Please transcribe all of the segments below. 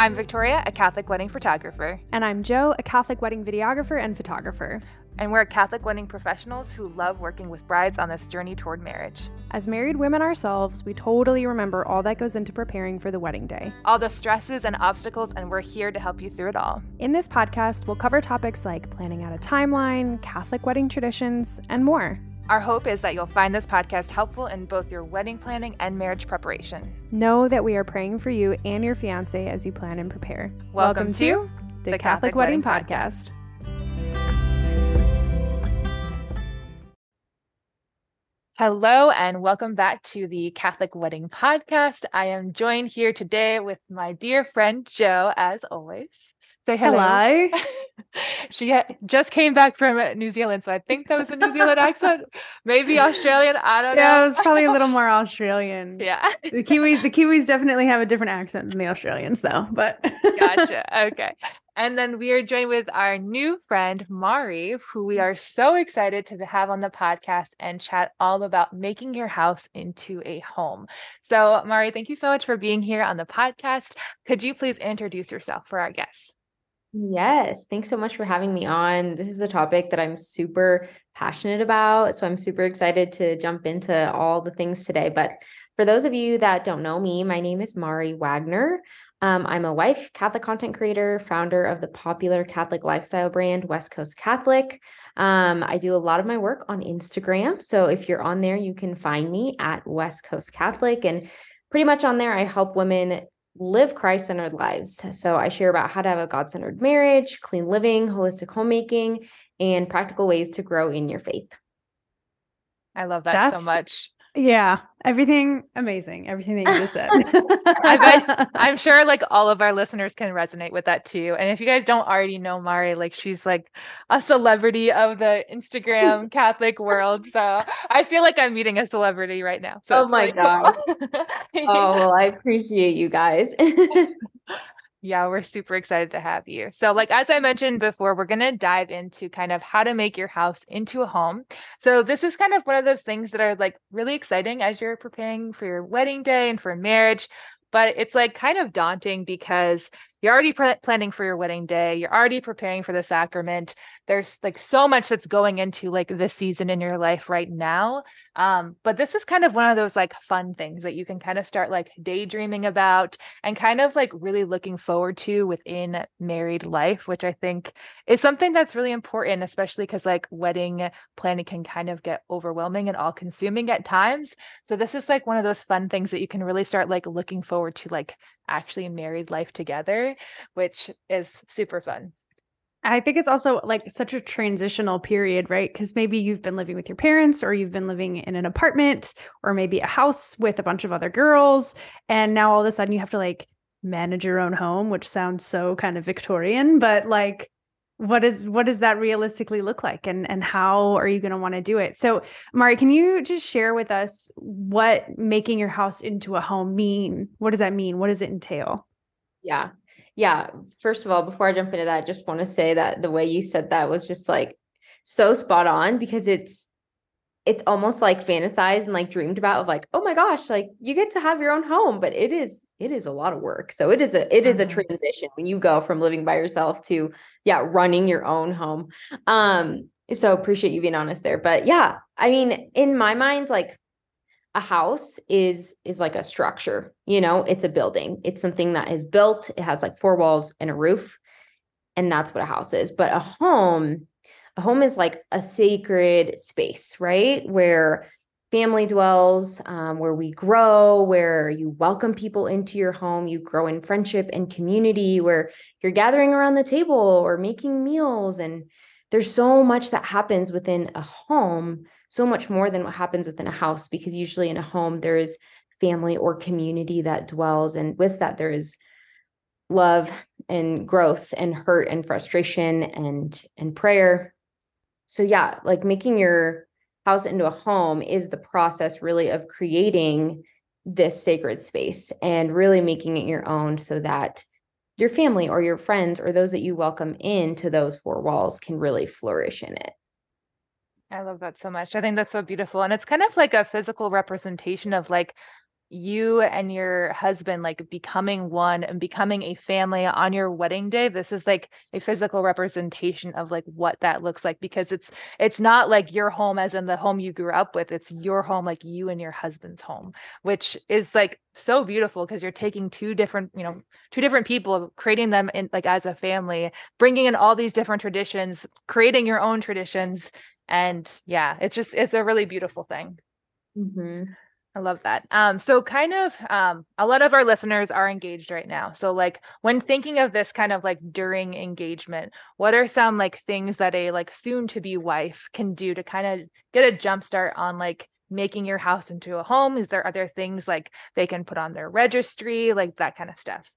I'm Victoria, a Catholic wedding photographer. And I'm Jo, a Catholic wedding videographer and photographer. And we're Catholic wedding professionals who love working with brides on this journey toward marriage. As married women ourselves, we totally remember all that goes into preparing for the wedding day. All the stresses and obstacles, and we're here to help you through it all. In this podcast, we'll cover topics like planning out a timeline, Catholic wedding traditions, and more. Our hope is that you'll find this podcast helpful in both your wedding planning and marriage preparation. Know that we are praying for you and your fiance as you plan and prepare. Welcome, Welcome to the, the Catholic, Catholic, Wedding, wedding Podcast. Podcast. Hello, and welcome back to the Catholic Wedding Podcast. I am joined here today with my dear friend Jo, as always. Say hello. hello. she ha- just came back from uh, New Zealand, so I think that was a New Zealand accent, maybe Australian. I don't yeah, know. Yeah, it was probably a little more Australian. Yeah, the Kiwis, the Kiwis definitely have a different accent than the Australians, though. But gotcha. Okay. And then we are joined with our new friend, Mari, who we mm. are so excited to have on the podcast and chat all about making your house into a home. So, Mari, thank you so much for being here on the podcast. Could you please introduce yourself for our guests? Yes, thanks so much for having me on. This is a topic that I'm super passionate about. So I'm super excited to jump into all the things today. But for those of you that don't know me, my name is Mari Wagner. Um, I'm a wife, Catholic content creator, founder of the popular Catholic lifestyle brand West Coast Catholic. Um, I do a lot of my work on Instagram. So if you're on there, you can find me at West Coast Catholic. And pretty much on there, I help women live Christ centered lives. So I share about how to have a God centered marriage, clean living, holistic homemaking, and practical ways to grow in your faith. I love that That's, so much. Yeah, everything amazing. Everything that you just said. I bet I'm sure like all of our listeners can resonate with that too. And if you guys don't already know Mari, like she's like a celebrity of the Instagram Catholic world. So I feel like I'm meeting a celebrity right now. So oh my really god. Cool. oh, well, I appreciate you guys. Yeah, we're super excited to have you. So, like as I mentioned before, we're going to dive into kind of how to make your house into a home. So, this is kind of one of those things that are like really exciting as you're preparing for your wedding day and for marriage, but it's like kind of daunting because you're already pre- planning for your wedding day. You're already preparing for the sacrament. There's like so much that's going into like this season in your life right now. Um but this is kind of one of those like fun things that you can kind of start like daydreaming about and kind of like really looking forward to within married life which i think is something that's really important especially because like wedding planning can kind of get overwhelming and all consuming at times. So this is like one of those fun things that you can really start like looking forward to like actually married life together, which is super fun. I think it's also like such a transitional period, right? Because maybe you've been living with your parents, or you've been living in an apartment, or maybe a house with a bunch of other girls. And now all of a sudden you have to like manage your own home, which sounds so kind of Victorian, but like what is what does that realistically look like? And and how are you going to want to do it? So mari can you just share with us what making your house into a home mean? What does that mean? What does it entail? Yeah. Yeah. First of all before i jump into that I just want to say that the way you said that was just like so spot on because it's it's almost like fantasized and like dreamed about of like oh my gosh like you get to have your own home but it is it is a lot of work. So it is a it is a mm-hmm. transition when you go from living by yourself to yeah running your own home. Um so appreciate you being honest there. But yeah i mean in my mind like a house is is like a structure you know? It's a building. It's something that is built. It has like four walls and a roof and that's what a house is. But a home home is like a sacred space, right? Where family dwells, um, where we grow, where you welcome people into your home, you grow in friendship and community, where you're gathering around the table or making meals. And there's so much that happens within a home, so much more than what happens within a house, because usually in a home, there is family or community that dwells. And with that, there is love and growth and hurt and frustration and and prayer so yeah like making your house into a home is the process really of creating this sacred space and really making it your own so that your family or your friends or those that you welcome into those four walls can really flourish in it I love that so much. I think that's so beautiful. And it's kind of like a physical representation of like you and your husband like becoming one and becoming a family on your wedding day this is like a physical representation of like what that looks like because it's it's not like your home as in the home you grew up with it's your home like you and your husband's home which is like so beautiful because you're taking two different you know two different people creating them in like as a family bringing in all these different traditions creating your own traditions and yeah it's just it's a really beautiful thing Mm-hmm. I love that. Um, so kind of um a lot of our listeners are engaged right now. So like when thinking of this kind of like during engagement, what are some like things that a like soon to be wife can do to kind of get a jump start on like making your house into a home? Is there other things like they can put on their registry, like that kind of stuff?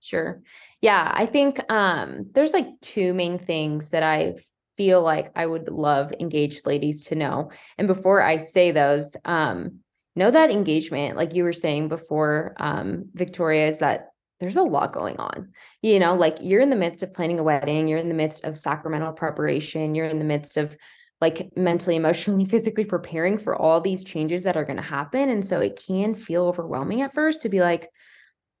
Sure. Yeah, I think um there's like two main things that I feel like I would love engaged ladies to know. And before I say those, um know that engagement, like you were saying before, um, Victoria, is that there's a lot going on. You know, like you're in the midst of planning a wedding, you're in the midst of sacramental preparation, you're in the midst of like mentally, emotionally, physically preparing for all these changes that are going to happen. And so it can feel overwhelming at first to be like,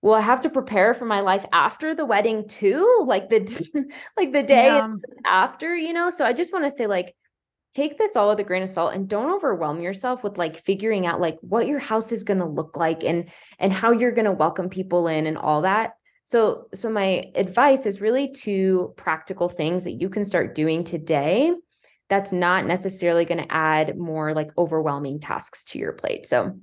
well, I have to prepare for my life after the wedding too, like the like the day Yeah. after, you know. So I just want to say, like, take this all with a grain of salt and don't overwhelm yourself with like figuring out like what your house is going to look like and and how you're going to welcome people in and all that. So so my advice is really two practical things that you can start doing today that's not necessarily going to add more like overwhelming tasks to your plate. So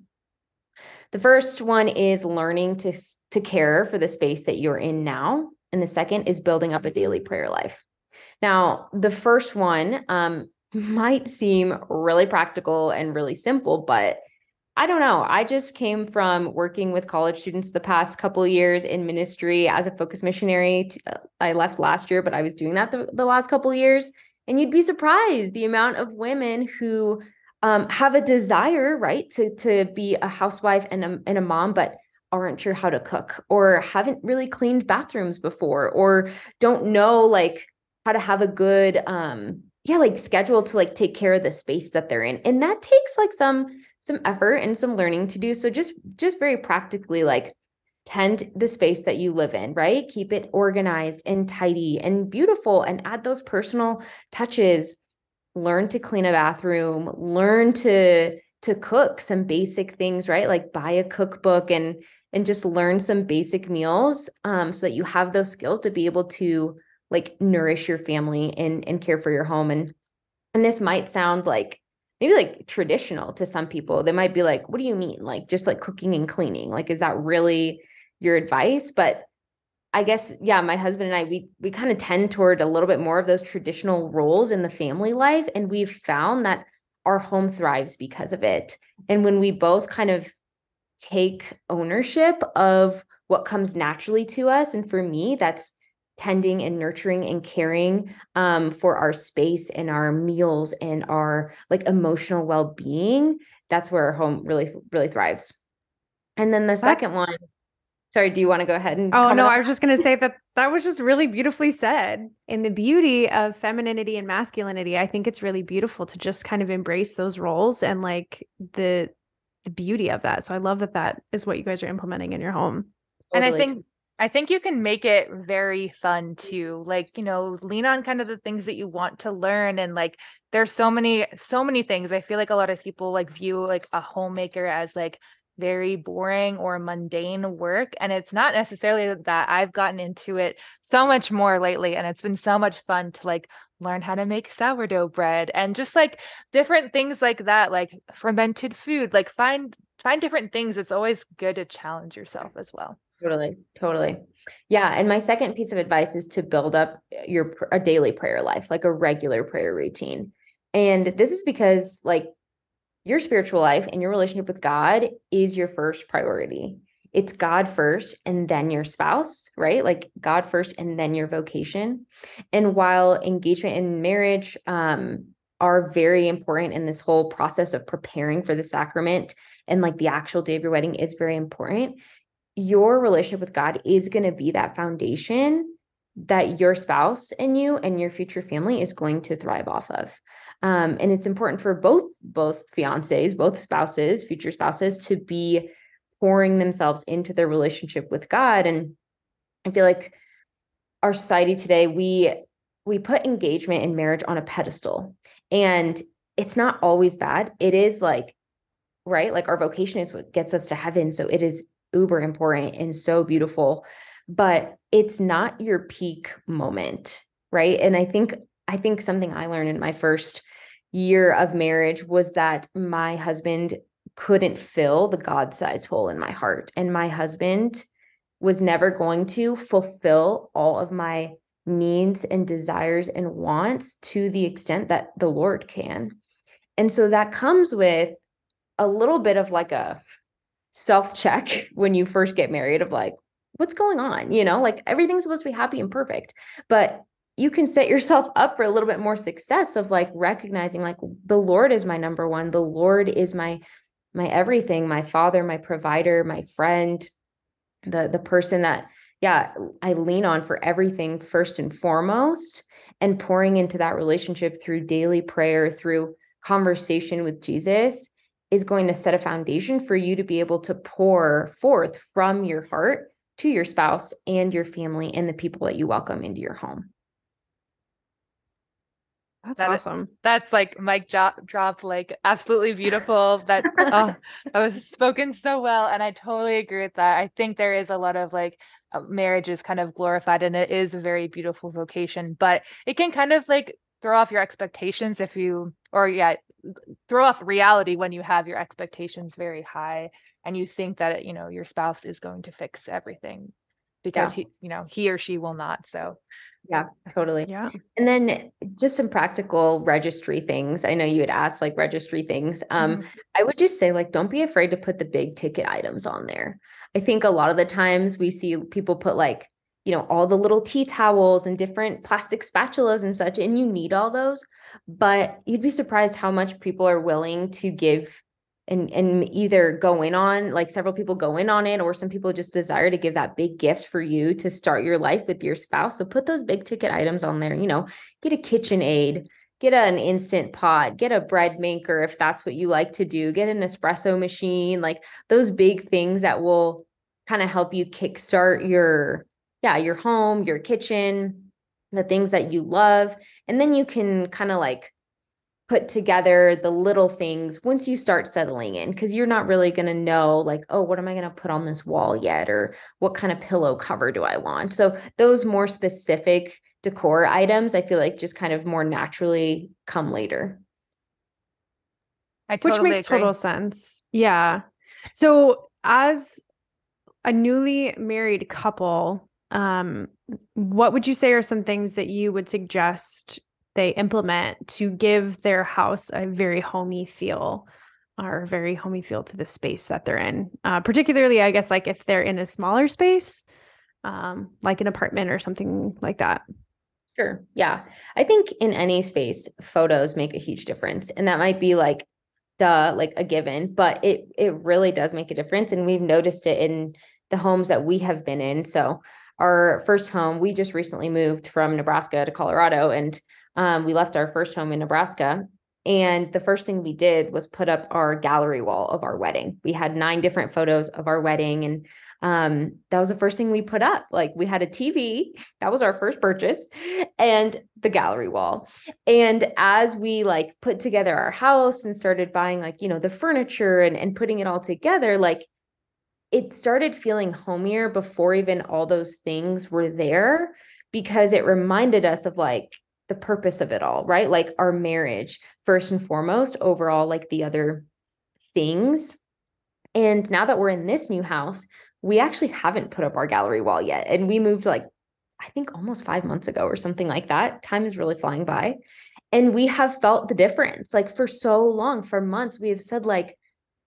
the first one is learning to to care for the space that you're in now and the second is building up a daily prayer life. Now the first one um might seem really practical and really simple, but I don't know. I just came from working with college students the past couple years in ministry as a focus missionary. Uh, I left last year, but I was doing that the, the last couple years. And you'd be surprised the amount of women who um, have a desire, right, to to be a housewife and a, and a mom, but aren't sure how to cook or haven't really cleaned bathrooms before or don't know like how to have a good um yeah like schedule to like take care of the space that they're in and that takes like some some effort and some learning to do so just just very practically like tend the space that you live in right? Keep it organized and tidy and beautiful and add those personal touches. Learn to clean a bathroom learn to to cook some basic things right? Like buy a cookbook and and just learn some basic meals um so that you have those skills to be able to like nourish your family and and care for your home. And and this might sound like maybe like traditional to some people. They might be like what do you mean? Like just like cooking and cleaning. Like is that really your advice? But i guess yeah my husband and i we we kind of tend toward a little bit more of those traditional roles in the family life and we've found that our home thrives because of it. And when we both kind of take ownership of what comes naturally to us and for me that's tending and nurturing and caring um, for our space and our meals and our like emotional well-being that's where our home really really thrives and then the second one sorry do you want to go ahead and Oh no, on I was just going to say that that was just really beautifully said. In the beauty of femininity and masculinity, I think it's really beautiful to just kind of embrace those roles and like the the beauty of that. So I love that that is what you guys are implementing in your home. and I think I think you can make it very fun too. Like, you know, lean on kind of the things that you want to learn and like there's so many so many things. I feel like a lot of people like view like a homemaker as like very boring or mundane work and it's not necessarily that I've gotten into it so much more lately and it's been so much fun to like learn how to make sourdough bread and just like different things like that like fermented food like find find different things it's always good to challenge yourself as well Totally, totally. Yeah, and my second piece of advice is to build up your a daily prayer life, like a regular prayer routine. And this is because like your spiritual life and your relationship with God is your first priority. It's God first and then your spouse, right? Like God first and then your vocation. And while engagement and marriage um are very important in this whole process of preparing for the sacrament and like the actual day of your wedding is very important your relationship with God is going to be that foundation that your spouse and you and your future family is going to thrive off of. Um, and it's important for both both fiancés, both spouses, future spouses to be pouring themselves into their relationship with God. And I feel like our society today, we we put engagement and marriage on a pedestal. And it's not always bad. It is like, right? Like our vocation is what gets us to heaven. So it is uber important and so beautiful, but it's not your peak moment, right? And I think I think something I learned in my first year of marriage was that my husband couldn't fill the God-sized hole in my heart and my husband was never going to fulfill all of my needs and desires and wants to the extent that the Lord can. And so that comes with a little bit of like a self check when you first get married of like, what's going on? You know, like everything's supposed to be happy and perfect. But you can set yourself up for a little bit more success of like recognizing like the Lord is my number one. The Lord is my my everything, my father, my provider, my friend, the the person that yeah, I lean on for everything first and foremost and pouring into that relationship through daily prayer, through conversation with Jesus is going to set a foundation for you to be able to pour forth from your heart to your spouse and your family and the people that you welcome into your home. That's That is- awesome. That's like mic drop, drop like absolutely beautiful. That oh, that was spoken so well, and I totally agree with that. I think there is a lot of like uh, marriage is kind of glorified, and it is a very beautiful vocation, but it can kind of like throw off your expectations if you, or yeah, throw off reality when you have your expectations very high, and you think that you know your spouse is going to fix everything because he, you know, he or she will not. So Yeah, totally. Yeah. And then just some practical registry things. I know you had asked like registry things. Um, Mhm. I would just say like don't be afraid to put the big ticket items on there. I think a lot of the times we see people put like, you know, all the little tea towels and different plastic spatulas and such, and you need all those. But you'd be surprised how much people are willing to give and and either go in on like several people go in on it or some people just desire to give that big gift for you to start your life with your spouse so put those big ticket items on there you know get a KitchenAid get an instant pot get a bread maker if that's what you like to do get an espresso machine like those big things that will kind of help you kickstart your yeah your home your kitchen the things that you love and then you can kind of like put together the little things once you start settling in because you're not really going to know like oh what am i going to put on this wall yet or what kind of pillow cover do i want so those more specific decor items i feel like just kind of more naturally come later I Which makes agree. total sense. Yeah. So as a newly married couple, um, what would you say are some things that you would suggest they implement to give their house a very homey feel or very homey feel to the space that they're in? Uh, particularly, I guess, like if they're in a smaller space, um, like an apartment or something like that. Sure. Yeah. I think in any space, photos make a huge difference. And that might be like the like a given, but it it really does make a difference. And we've noticed it in the homes that we have been in. So our first home, we just recently moved from Nebraska to Colorado and um, we left our first home in Nebraska. And the first thing we did was put up our gallery wall of our wedding. We had nine different photos of our wedding and um that was the first thing we put up like we had a tv that was our first purchase and the gallery wall and as we like put together our house and started buying like you know the furniture and, and putting it all together like it started feeling homier before even all those things were there because it reminded us of like the purpose of it all right like our marriage first and foremost overall like the other things and now that we're in this new house we actually haven't put up our gallery wall yet. And we moved like, I think almost five months ago or something like that. Time is really flying by. And we have felt the difference. Like for so long, for months, we have said, like,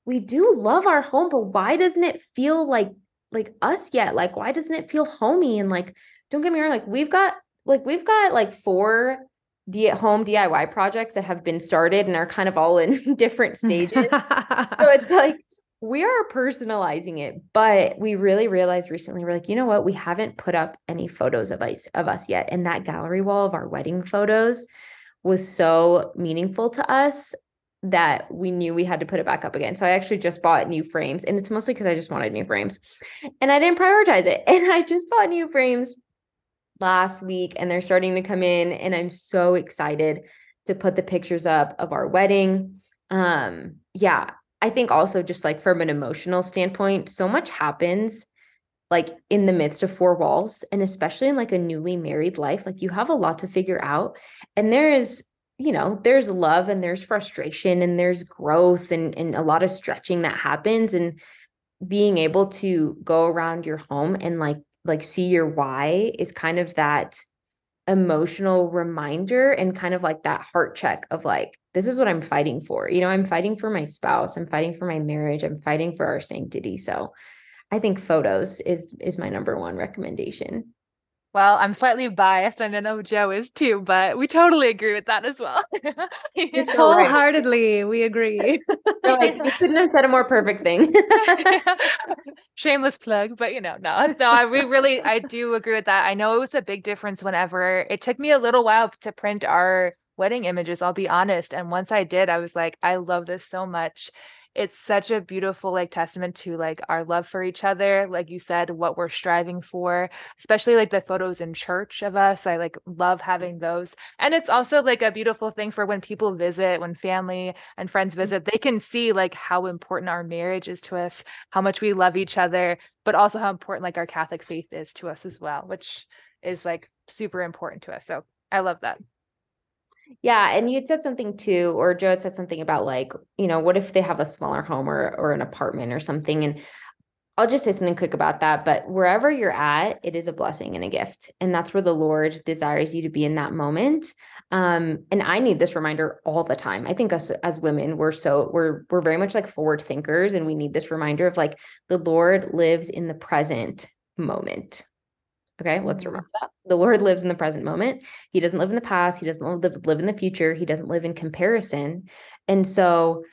we do love our home, but why doesn't it feel like like us yet? Like, why doesn't it feel homey? And like, don't get me wrong, like we've got like we've got like four D home DIY projects that have been started and are kind of all in different stages. so it's like we are personalizing it, but we really realized recently we're like, you know what? We haven't put up any photos of us of us yet. And that gallery wall of our wedding photos was so meaningful to us that we knew we had to put it back up again. So I actually just bought new frames and it's mostly because I just wanted new frames and I didn't prioritize it. And I just bought new frames last week and they're starting to come in and I'm so excited to put the pictures up of our wedding. Um yeah, I think also just like from an emotional standpoint, so much happens like in the midst of four walls and especially in like a newly married life like you have a lot to figure out and there is you know there's love and there's frustration and there's growth and and a lot of stretching that happens and being able to go around your home and like like see your why is kind of that emotional reminder and kind of like that heart check of like this is what I'm fighting for. You know, I'm fighting for my spouse, I'm fighting for my marriage, I'm fighting for our sanctity. So I think photos is is my number one recommendation. Well, I'm slightly biased, and I know Jo is too, but we totally agree with that as well. Wholeheartedly, we agree. like, you couldn't have said a more perfect thing. Shameless plug, but you know, no, no, I we really, I do agree with that. I know it was a big difference whenever it took me a little while to print our wedding images. I'll be honest, and once I did, I was like, I love this so much it's such a beautiful like testament to like our love for each other like you said what we're striving for especially like the photos in church of us i like love having those and it's also like a beautiful thing for when people visit when family and friends mm-hmm. visit they can see like how important our marriage is to us how much we love each other but also how important like our catholic faith is to us as well which is like super important to us so i love that yeah, and you said something too, or Jo had said something about like, you know, what if they have a smaller home or or an apartment or something? And I'll just say something quick about that. But wherever you're at, it is a blessing and a gift. And that's where the Lord desires you to be in that moment. Um, and I need this reminder all the time. I think us as women, we're so we're we're very much like forward thinkers, and we need this reminder of like the Lord lives in the present moment. Okay, let's mm-hmm. remember that. The Lord lives in the present moment. He doesn't live in the past. He doesn't live, live in the future. He doesn't live in comparison. And so,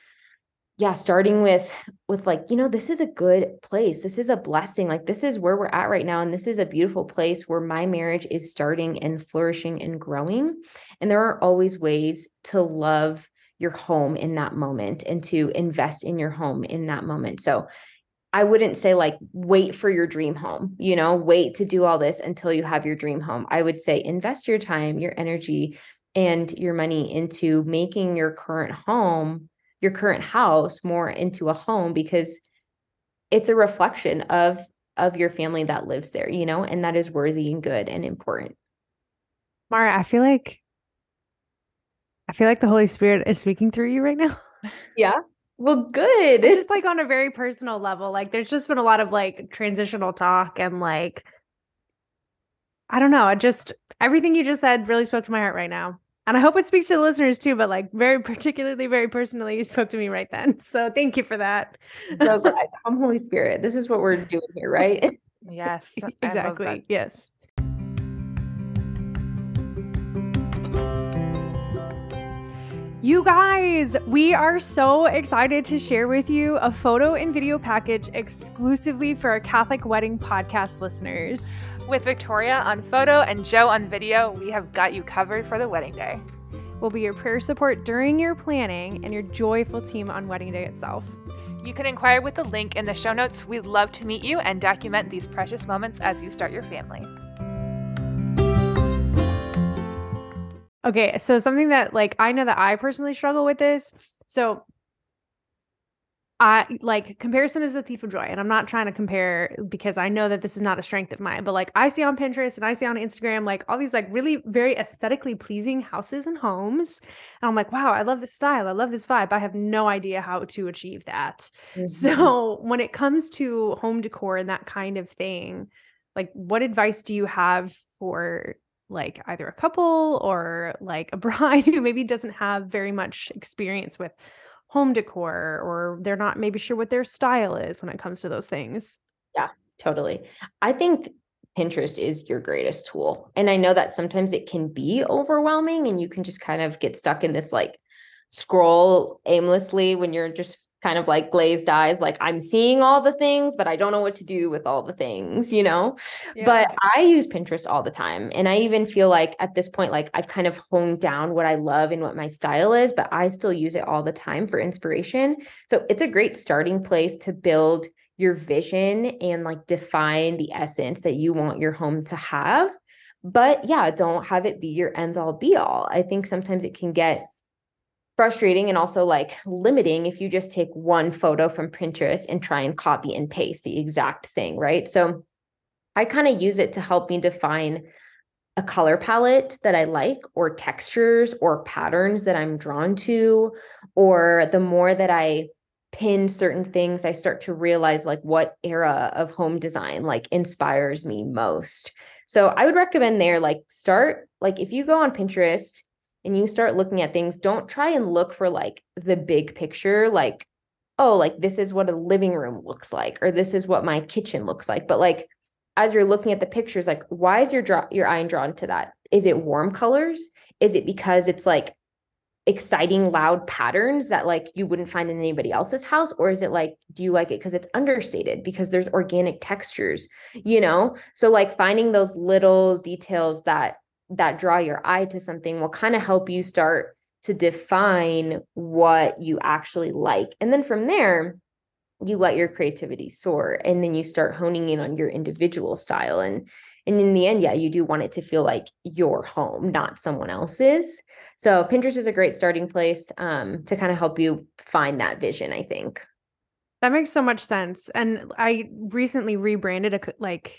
yeah, starting with with like, you know, this is a good place. This is a blessing. Like this is where we're at right now and this is a beautiful place where my marriage is starting and flourishing and growing. And there are always ways to love your home in that moment and to invest in your home in that moment. So, I wouldn't say like wait for your dream home, you know, wait to do all this until you have your dream home. I would say invest your time, your energy, and your money into making your current home, your current house more into a home because it's a reflection of of your family that lives there, you know, and that is worthy and good and important. Mara, I feel like I feel like the Holy Spirit is speaking through you right now. Yeah. Well, good. It's just like on a very personal level. Like there's just been a lot of like transitional talk and like I don't know. I just everything you just said really spoke to my heart right now. And I hope it speaks to the listeners too, but like very particularly, very personally, you spoke to me right then. So thank you for that. So glad. I'm Holy Spirit. This is what we're doing here, right? Yes. exactly. Yes. You guys, we are so excited to share with you a photo and video package exclusively for our Catholic Wedding podcast listeners. With Victoria on photo and Jo on video, we have got you covered for the wedding day. We'll be your prayer support during your planning and your joyful team on wedding day itself. You can inquire with the link in the show notes. We'd love to meet you and document these precious moments as you start your family. Okay, so something that like I know that I personally struggle with this. So I like comparison is a thief of joy. And I'm not trying to compare because I know that this is not a strength of mine, but like I see on Pinterest and I see on Instagram like all these like really very aesthetically pleasing houses and homes. And I'm like, wow, I love this style. I love this vibe. I have no idea how to achieve that. Mm-hmm. So when it comes to home decor and that kind of thing, like what advice do you have for like either a couple or like a bride who maybe doesn't have very much experience with home decor or they're not maybe sure what their style is when it comes to those things. Yeah, totally. I think Pinterest is your greatest tool. And I know that sometimes it can be overwhelming and you can just kind of get stuck in this like scroll aimlessly when you're just kind of like glazed eyes, like I'm seeing all the things, but I don't know what to do with all the things, you know? Yeah. But I use Pinterest all the time. And I even feel like at this point, like I've kind of honed down what I love and what my style is, but I still use it all the time for inspiration. So it's a great starting place to build your vision and like define the essence that you want your home to have. But yeah, don't have it be your end all be all. I think sometimes it can get frustrating and also like limiting if you just take one photo from Pinterest and try and copy and paste the exact thing, right? So I kind of use it to help me define a color palette that I like, or textures or patterns that I'm drawn to, or the more that I pin certain things, I start to realize like what era of home design like inspires me most. So I would recommend there, like, start, like, if you go on Pinterest and you start looking at things, don't try and look for like the big picture, like, oh, like this is what a living room looks like, or this is what my kitchen looks like. But like, as you're looking at the pictures, like, why is your draw your eye drawn to that? Is it warm colors? Is it because it's like exciting, loud patterns that like you wouldn't find in anybody else's house? Or is it like, do you like it because it's understated, because there's organic textures, you know? So like finding those little details that that draw your eye to something will kind of help you start to define what you actually like. And then from there, you let your creativity soar and then you start honing in on your individual style and and in the end yeah you do want it to feel like your home not someone else's so pinterest is a great starting place um, to kind of help you find that vision i think that makes so much sense and i recently rebranded a like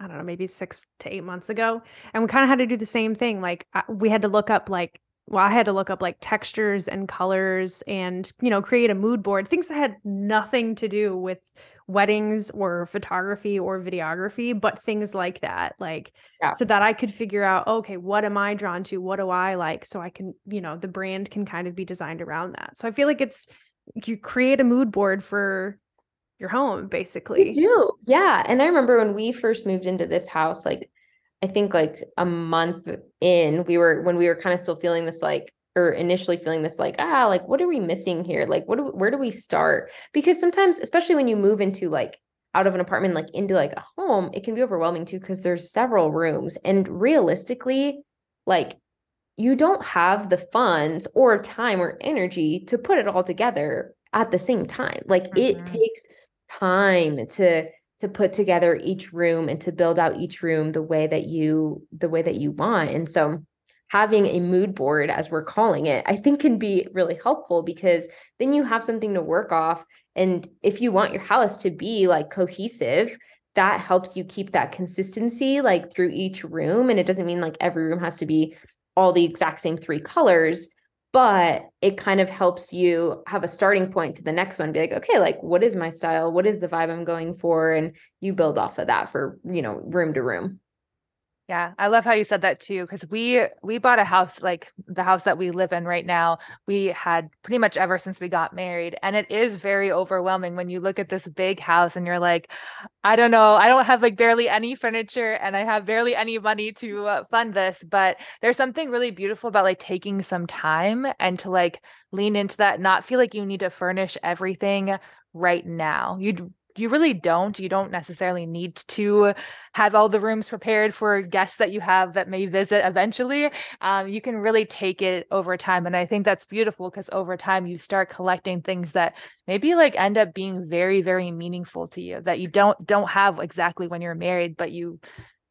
I don't know, maybe six to eight months ago. And we kind of had to do the same thing. Like uh, we had to look up like, well, I had to look up like textures and colors and, you know, create a mood board, things that had nothing to do with weddings or photography or videography, but things like that. Like, yeah. so that I could figure out, okay, what am I drawn to? What do I like? So I can, you know, the brand can kind of be designed around that. So I feel like it's, you create a mood board for your home basically. You do. Yeah. And I remember when we first moved into this house, like I think like a month in, we were when we were kind of still feeling this like or initially feeling this like ah like what are we missing here like what do we, where do we start because sometimes especially when you move into like out of an apartment like into like a home it can be overwhelming too because there's several rooms and realistically like you don't have the funds or time or energy to put it all together at the same time like mm-hmm. it takes time to to put together each room and to build out each room the way that you the way that you want. And so having a mood board as we're calling it i think can be really helpful because then you have something to work off. And if you want your house to be like cohesive that helps you keep that consistency like through each room. And it doesn't mean like every room has to be all the exact same three colors but it kind of helps you have a starting point to the next one be like okay like what is my style? What is the vibe i'm going for? And you build off of that for you know room to room yeah, I love how you said that too cuz we we bought a house like the house that we live in right now. We had pretty much ever since we got married and it is very overwhelming when you look at this big house and you're like I don't know, I don't have like barely any furniture and I have barely any money to uh, fund this, but there's something really beautiful about like taking some time and to like lean into that not feel like you need to furnish everything right now. You you really don't. You don't necessarily need to have all the rooms prepared for guests that you have that may visit eventually. Um, you can really take it over time. And I think that's beautiful because over time you start collecting things that maybe like end up being very, very meaningful to you that you don't don't have exactly when you're married, but you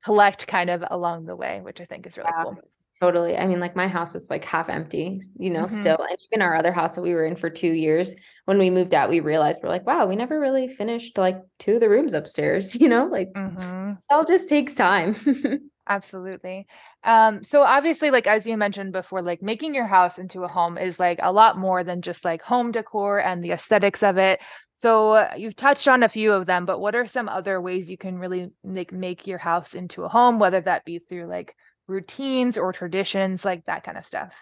collect kind of along the way, which I think is really yeah. cool. Totally. I mean, like my house was like half empty, you know, mm-hmm. still. And even our other house that we were in for two years, when we moved out, we realized we're like, wow, we never really finished like two of the rooms upstairs, you know, like mm-hmm. it all just takes time. Absolutely. Um, so obviously, like as you mentioned before, like making your house into a home is like a lot more than just like home decor and the aesthetics of it. So uh, you've touched on a few of them, but what are some other ways you can really make make your house into a home, whether that be through like routines or traditions, like that kind of stuff?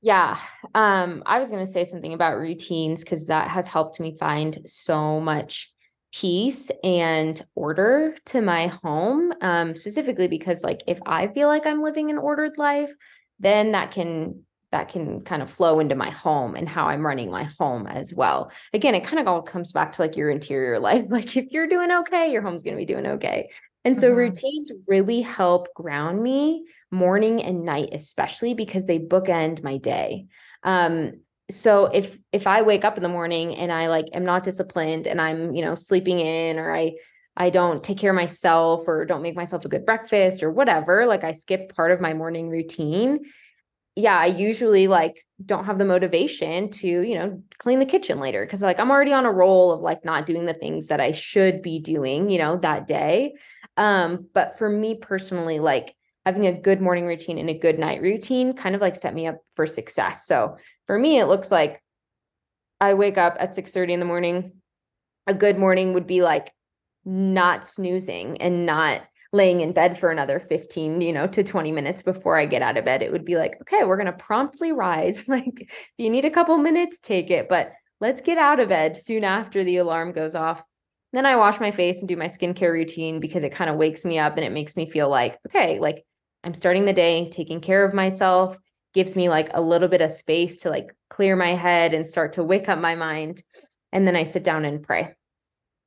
Yeah. Um, I was going to say something about routines because that has helped me find so much peace and order to my home. Um, specifically because, like, if I feel like I'm living an ordered life, then that can that can kind of flow into my home and how I'm running my home as well. Again, it kind of all comes back to like your interior life. Like if you're doing okay, your home's going to be doing okay. And so mm-hmm. routines really help ground me morning and night, especially because they bookend my day. Um, so if if I wake up in the morning and I like am not disciplined and I'm, you know, sleeping in or I I don't take care of myself or don't make myself a good breakfast or whatever, like I skip part of my morning routine, yeah, I usually like don't have the motivation to, you know, clean the kitchen later because like I'm already on a roll of like not doing the things that I should be doing, you know, that day. Um, but for me personally, like having a good morning routine and a good night routine kind of like set me up for success. So for me, it looks like I wake up at 6 30 in the morning. A good morning would be like not snoozing and not laying in bed for another 15 you know to 20 minutes before i get out of bed it would be like okay we're going to promptly rise like if you need a couple minutes take it but let's get out of bed soon after the alarm goes off then i wash my face and do my skincare routine because it kind of wakes me up and it makes me feel like okay like i'm starting the day taking care of myself gives me like a little bit of space to like clear my head and start to wake up my mind and then i sit down and pray.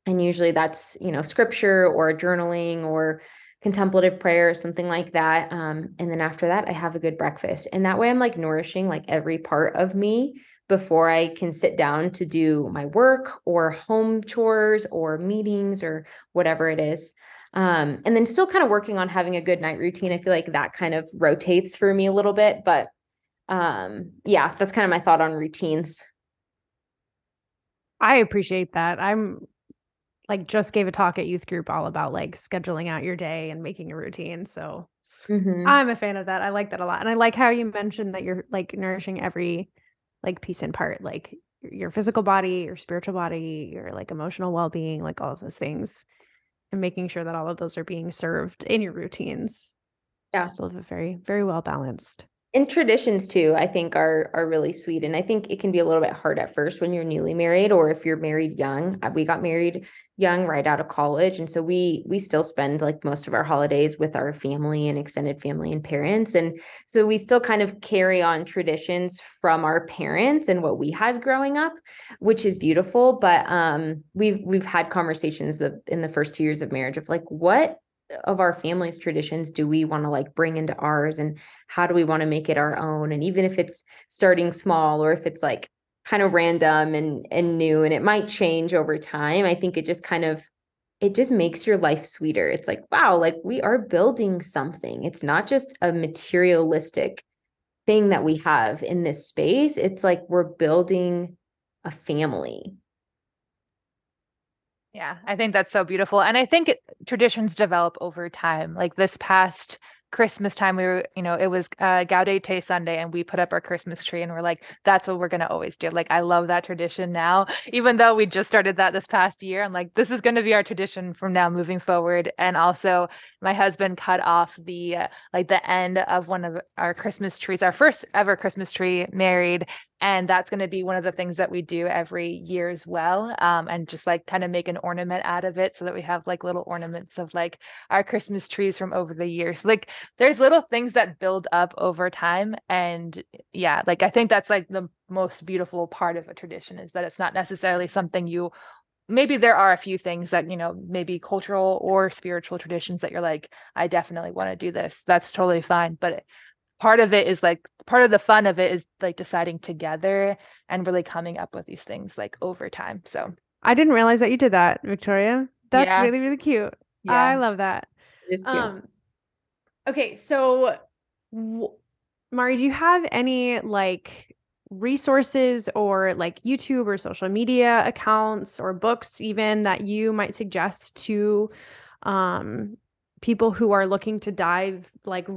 And usually that's you know scripture or journaling or contemplative prayer or something like that um, and then after that i have a good breakfast. And that way i'm like nourishing like every part of me before i can sit down to do my work or home chores or meetings or whatever it is um, and then still kind of working on having a good night routine i feel like that kind of rotates for me a little bit but um, yeah that's kind of my thought on routines I appreciate that. I'm like just gave a talk at youth group all about like scheduling out your day and making a routine. So mm-hmm. I'm a fan of that. I like that a lot. And I like how you mentioned that you're like nourishing every like piece and part, like your physical body, your spiritual body, your like emotional well-being, like all of those things and making sure that all of those are being served in your routines. Yeah. A very, very well balanced and traditions too i think are are really sweet and i think it can be a little bit hard at first when you're newly married or if you're married young. Uh, we got married young right out of college and so we we still spend like most of our holidays with our family and extended family and parents and so we still kind of carry on traditions from our parents and what we had growing up which is beautiful but um we've we've had conversations of, in the first two years of marriage of like what of our family's traditions do we want to like bring into ours and how do we want to make it our own? And even if it's starting small or if it's like kind of random and and new and it might change over time i think it just kind of it just makes your life sweeter. It's like wow like we are building something. It's not just a materialistic thing that we have in this space. It's like we're building a family yeah, I think that's so beautiful. And I think it, traditions develop over time. Like this past Christmas time, we were, you know, it was uh, Gaudete Sunday, and we put up our Christmas tree, and we're like, that's what we're gonna always do. Like, I love that tradition now, even though we just started that this past year. I'm like, this is gonna be our tradition from now moving forward. And also, my husband cut off the uh, like the end of one of our Christmas trees, our first ever Christmas tree, married, and that's going to be one of the things that we do every year as well um, and just like kind of make an ornament out of it so that we have like little ornaments of like our christmas trees from over the years. Like there's little things that build up over time and yeah like i think that's like the most beautiful part of a tradition is that it's not necessarily something you maybe there are a few things that you know maybe cultural or spiritual traditions that you're like i definitely want to do this. That's totally fine but part of it is like part of the fun of it is like deciding together and really coming up with these things like over time. So I didn't realize that you did that, Victoria. That's yeah. really, really cute. Yeah. I love that. Um, okay, so w- Mari, do you have any like resources or like YouTube or social media accounts or books even that you might suggest to um people who are looking to dive like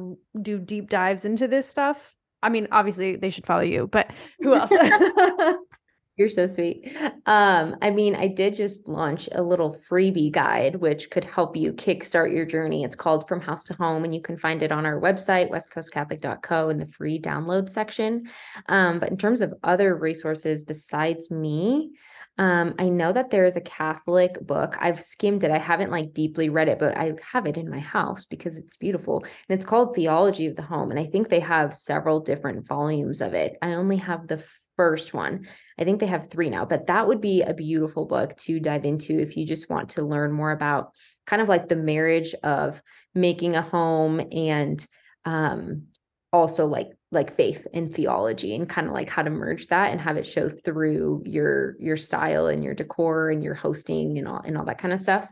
do deep dives into this stuff i mean obviously they should follow you but who else You're so sweet. Um, I mean, I did just launch a little freebie guide which could help you kickstart your journey. It's called From House to Home, and you can find it on our website, westcoastcatholic.co, in the free download section. Um, but in terms of other resources besides me, Um, I know that there is a Catholic book. I've skimmed it. I haven't like deeply read it, but I have it in my house because it's beautiful. And it's called Theology of the Home. And I think they have several different volumes of it. I only have the first one. I think they have three now, but that would be a beautiful book to dive into if you just want to learn more about kind of like the marriage of making a home and um also like like faith and theology and kind of like how to merge that and have it show through your your style and your decor and your hosting and all and all that kind of stuff.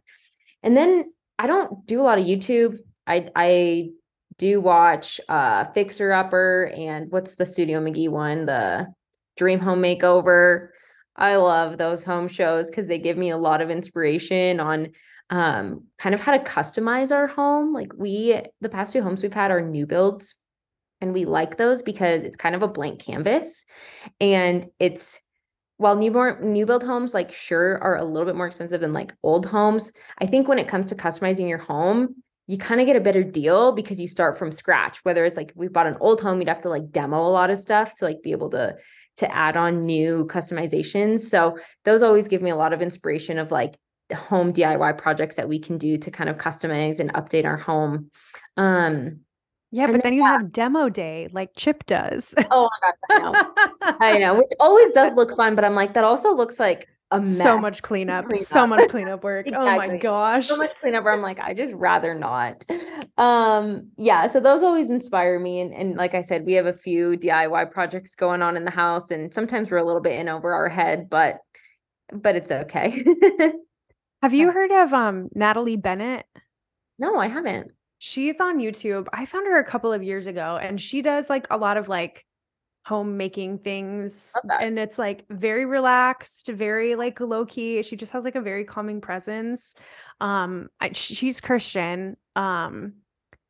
And then I don't do a lot of YouTube. I I do watch uh Fixer Upper and what's the Studio McGee one, the Dream Home Makeover. I love those home shows because they give me a lot of inspiration on um kind of how to customize our home. Like we the past two homes we've had are new builds and we like those because it's kind of a blank canvas. And it's while newborn new build homes like sure are a little bit more expensive than like old homes i think when it comes to customizing your home you kind of get a better deal because you start from scratch. Whether it's like we bought an old home you'd have to like demo a lot of stuff to like be able to to add on new customizations. So those always give me a lot of inspiration of like home diy projects that we can do to kind of customize and update our home. Um yeah, but then, then you yeah. have demo day like Chip does. Oh my god, I know. I know, which always does look fun, but I'm like, that also looks like a mess. So much cleanup, cleanup. so much cleanup work. exactly. Oh my gosh. So much cleanup where I'm like, I just rather not. Um, yeah, so those always inspire me. And, and like I said, we have a few DIY projects going on in the house, and sometimes we're a little bit in over our head, but but it's okay. have you heard of um Natalie Bennett? No, I haven't. She's on YouTube. I found her a couple of years ago and she does like a lot of like homemaking things and it's like very relaxed, very like low key. She just has like a very calming presence. Um I, she's Christian. Um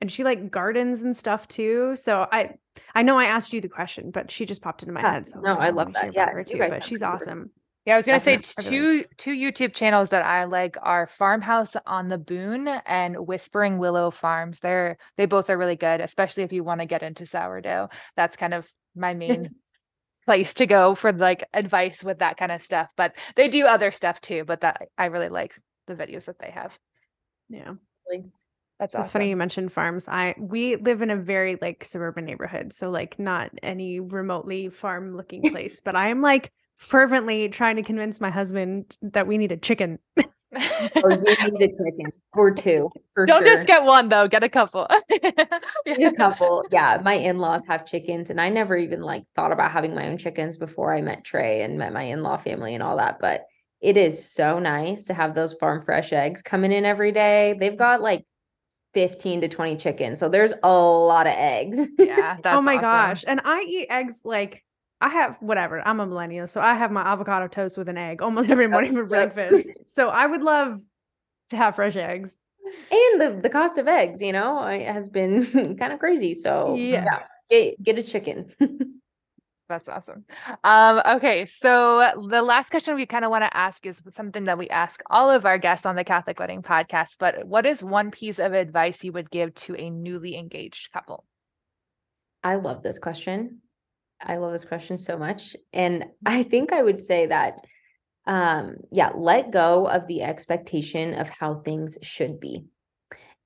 and she like gardens and stuff too. So I I know I asked you the question, but she just popped into my yeah, head. So no, I, I love that. Yeah, too, but she's awesome. Yeah, I was gonna say two two YouTube channels that I like are Farmhouse on the Boone and Whispering Willow Farms. They're they both are really good, especially if you want to get into sourdough. That's kind of my main place to go for like advice with that kind of stuff. But they do other stuff too. But that I really like the videos that they have. Yeah. Really that's awesome. It's funny you mentioned farms. I we live in a very like suburban neighborhood, so like not any remotely farm looking place, but I am like fervently trying to convince my husband that we need a chicken. or oh, you need a chicken or two. Don't sure. just get one though, get a couple. get a couple. Yeah. My in-laws have chickens and I never even like thought about having my own chickens before I met Trey and met my in-law family and all that. But it is so nice to have those farm fresh eggs coming in every day. They've got like 15 to 20 chickens. So there's a lot of eggs. Yeah. oh my awesome. gosh. And I eat eggs like I have whatever. I'm a millennial, so I have my avocado toast with an egg almost every morning for breakfast. So I would love to have fresh eggs. And the the cost of eggs, you know, has been kind of crazy. So yes, yeah, get, get a chicken. That's awesome. Um, okay, so the last question we kind of want to ask is something that we ask all of our guests on the Catholic Wedding podcast. But what is one piece of advice you would give to a newly engaged couple? I love this question. I love this question so much. And I think I would say that, um, yeah, let go of the expectation of how things should be.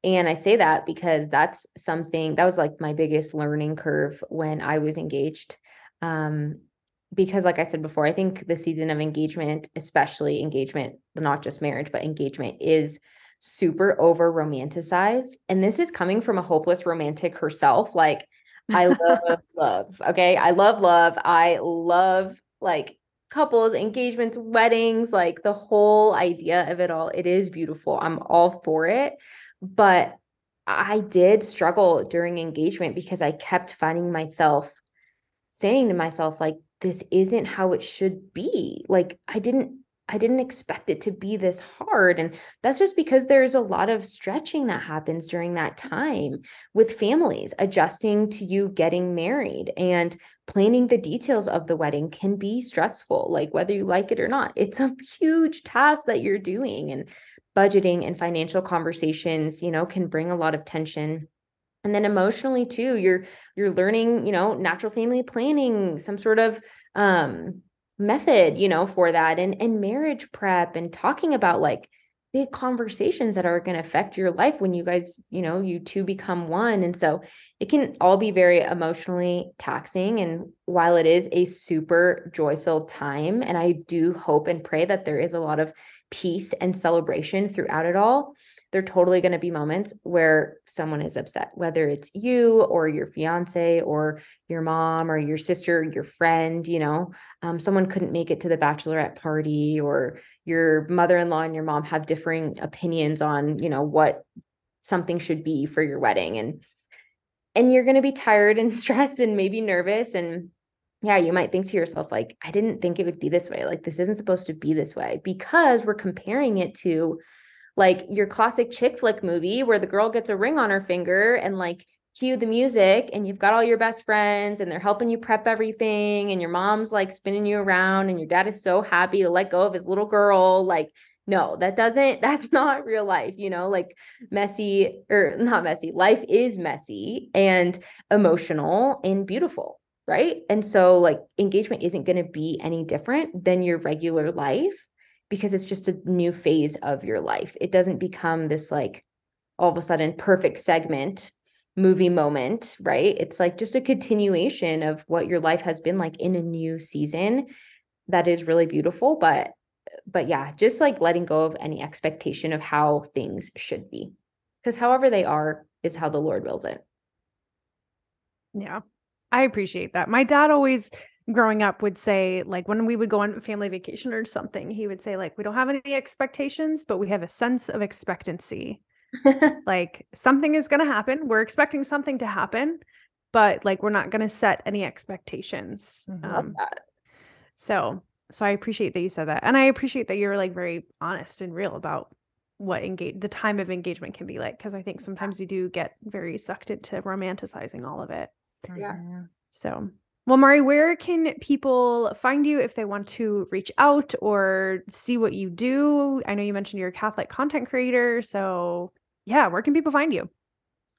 And I say that because that's something that was like my biggest learning curve when I was engaged. Um, because, like I said before, I think the season of engagement, especially engagement, not just marriage, but engagement, is super over romanticized. And this is coming from a hopeless romantic herself. Like, I love love. Okay. I love love. I love like couples, engagements, weddings, like the whole idea of it all. It is beautiful. I'm all for it. But I did struggle during engagement because I kept finding myself saying to myself, like, this isn't how it should be. Like, I didn't I didn't expect it to be this hard. And that's just because there's a lot of stretching that happens during that time with families adjusting to you getting married and planning the details of the wedding can be stressful, like whether you like it or not. It's a huge task that you're doing. And budgeting and financial conversations, you know, can bring a lot of tension and then emotionally too you're you're learning you know natural family planning some sort of um method, you know, for that and and marriage prep and talking about like big conversations that are going to affect your life when you guys, you know, you two become one. And so it can all be very emotionally taxing. And while it is a super joy filled time, and I do hope and pray that there is a lot of peace and celebration throughout it all, there are totally going to be moments where someone is upset, whether it's you or your fiance or your mom or your sister, your friend, you know, um, someone couldn't make it to the bachelorette party or your mother-in-law and your mom have differing opinions on, you know, what something should be for your wedding. And, and you're going to be tired and stressed and maybe nervous and yeah, you might think to yourself, like, I didn't think it would be this way. Like, this isn't supposed to be this way because we're comparing it to like your classic chick flick movie where the girl gets a ring on her finger and like cue the music and you've got all your best friends and they're helping you prep everything and your mom's like spinning you around and your dad is so happy to let go of his little girl. Like no that doesn't that's not real life you know like messy or not messy life is messy and emotional and beautiful right? And so like engagement isn't going to be any different than your regular life because it's just a new phase of your life. It doesn't become this like all of a sudden perfect segment movie moment, right? It's like just a continuation of what your life has been like in a new season that is really beautiful, but but yeah, just like letting go of any expectation of how things should be. Cuz however they are is how the Lord wills it. Yeah. I appreciate that. My dad always growing up would say like when we would go on family vacation or something he would say like we don't have any expectations but we have a sense of expectancy like something is going to happen we're expecting something to happen but like we're not going to set any expectations Mm-hmm. um, so so i appreciate that you said that and i appreciate that you're like very honest and real about what engage the time of engagement can be like because i think sometimes we do get very sucked into romanticizing all of it Yeah. Mhm. so well, Mari, where can people find you if they want to reach out or see what you do? I know you mentioned you're a Catholic content creator. So, yeah, where can people find you?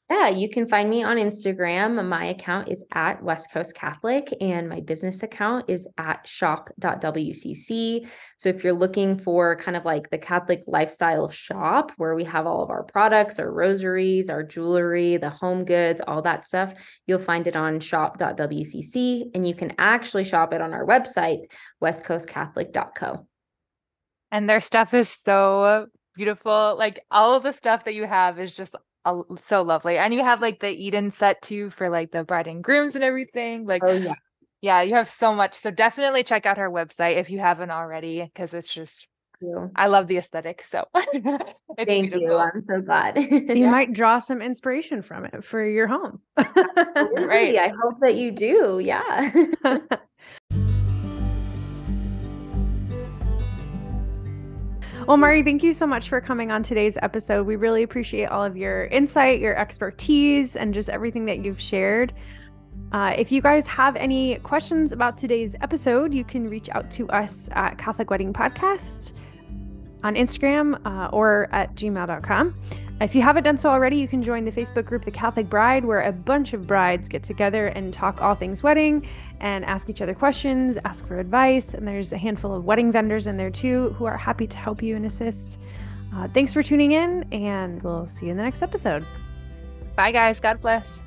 Yeah, you can find me on Instagram. My account is at West Coast Catholic, and my business account is at shop.wcc. So if you're looking for kind of like the Catholic lifestyle shop where we have all of our products, our rosaries, our jewelry, the home goods, all that stuff, you'll find it on shop.wcc. And you can actually shop it on our website, westcoastcatholic.co. And their stuff is so beautiful. Like all of the stuff that you have is just uh, so lovely. And you have like the Eden set too for like the bride and grooms and everything. Like, Oh, yeah. yeah, you have so much. So definitely check out her website if you haven't already, because it's just, you. I love the aesthetic. So it's Thank you. I'm so glad. You might draw some inspiration from it for your home. Absolutely. Right. I hope that you do. Yeah. Well, Mari, thank you so much for coming on today's episode. We really appreciate all of your insight, your expertise, and just everything that you've shared. Uh, if you guys have any questions about today's episode, you can reach out to us at Catholic Wedding Podcast on Instagram uh, or at gmail.com. If you haven't done so already, you can join the Facebook group The Catholic Bride, where a bunch of brides get together and talk all things wedding and ask each other questions, ask for advice. And there's a handful of wedding vendors in there too who are happy to help you and assist. Uh, thanks for tuning in, and we'll see you in the next episode. Bye, guys. God bless.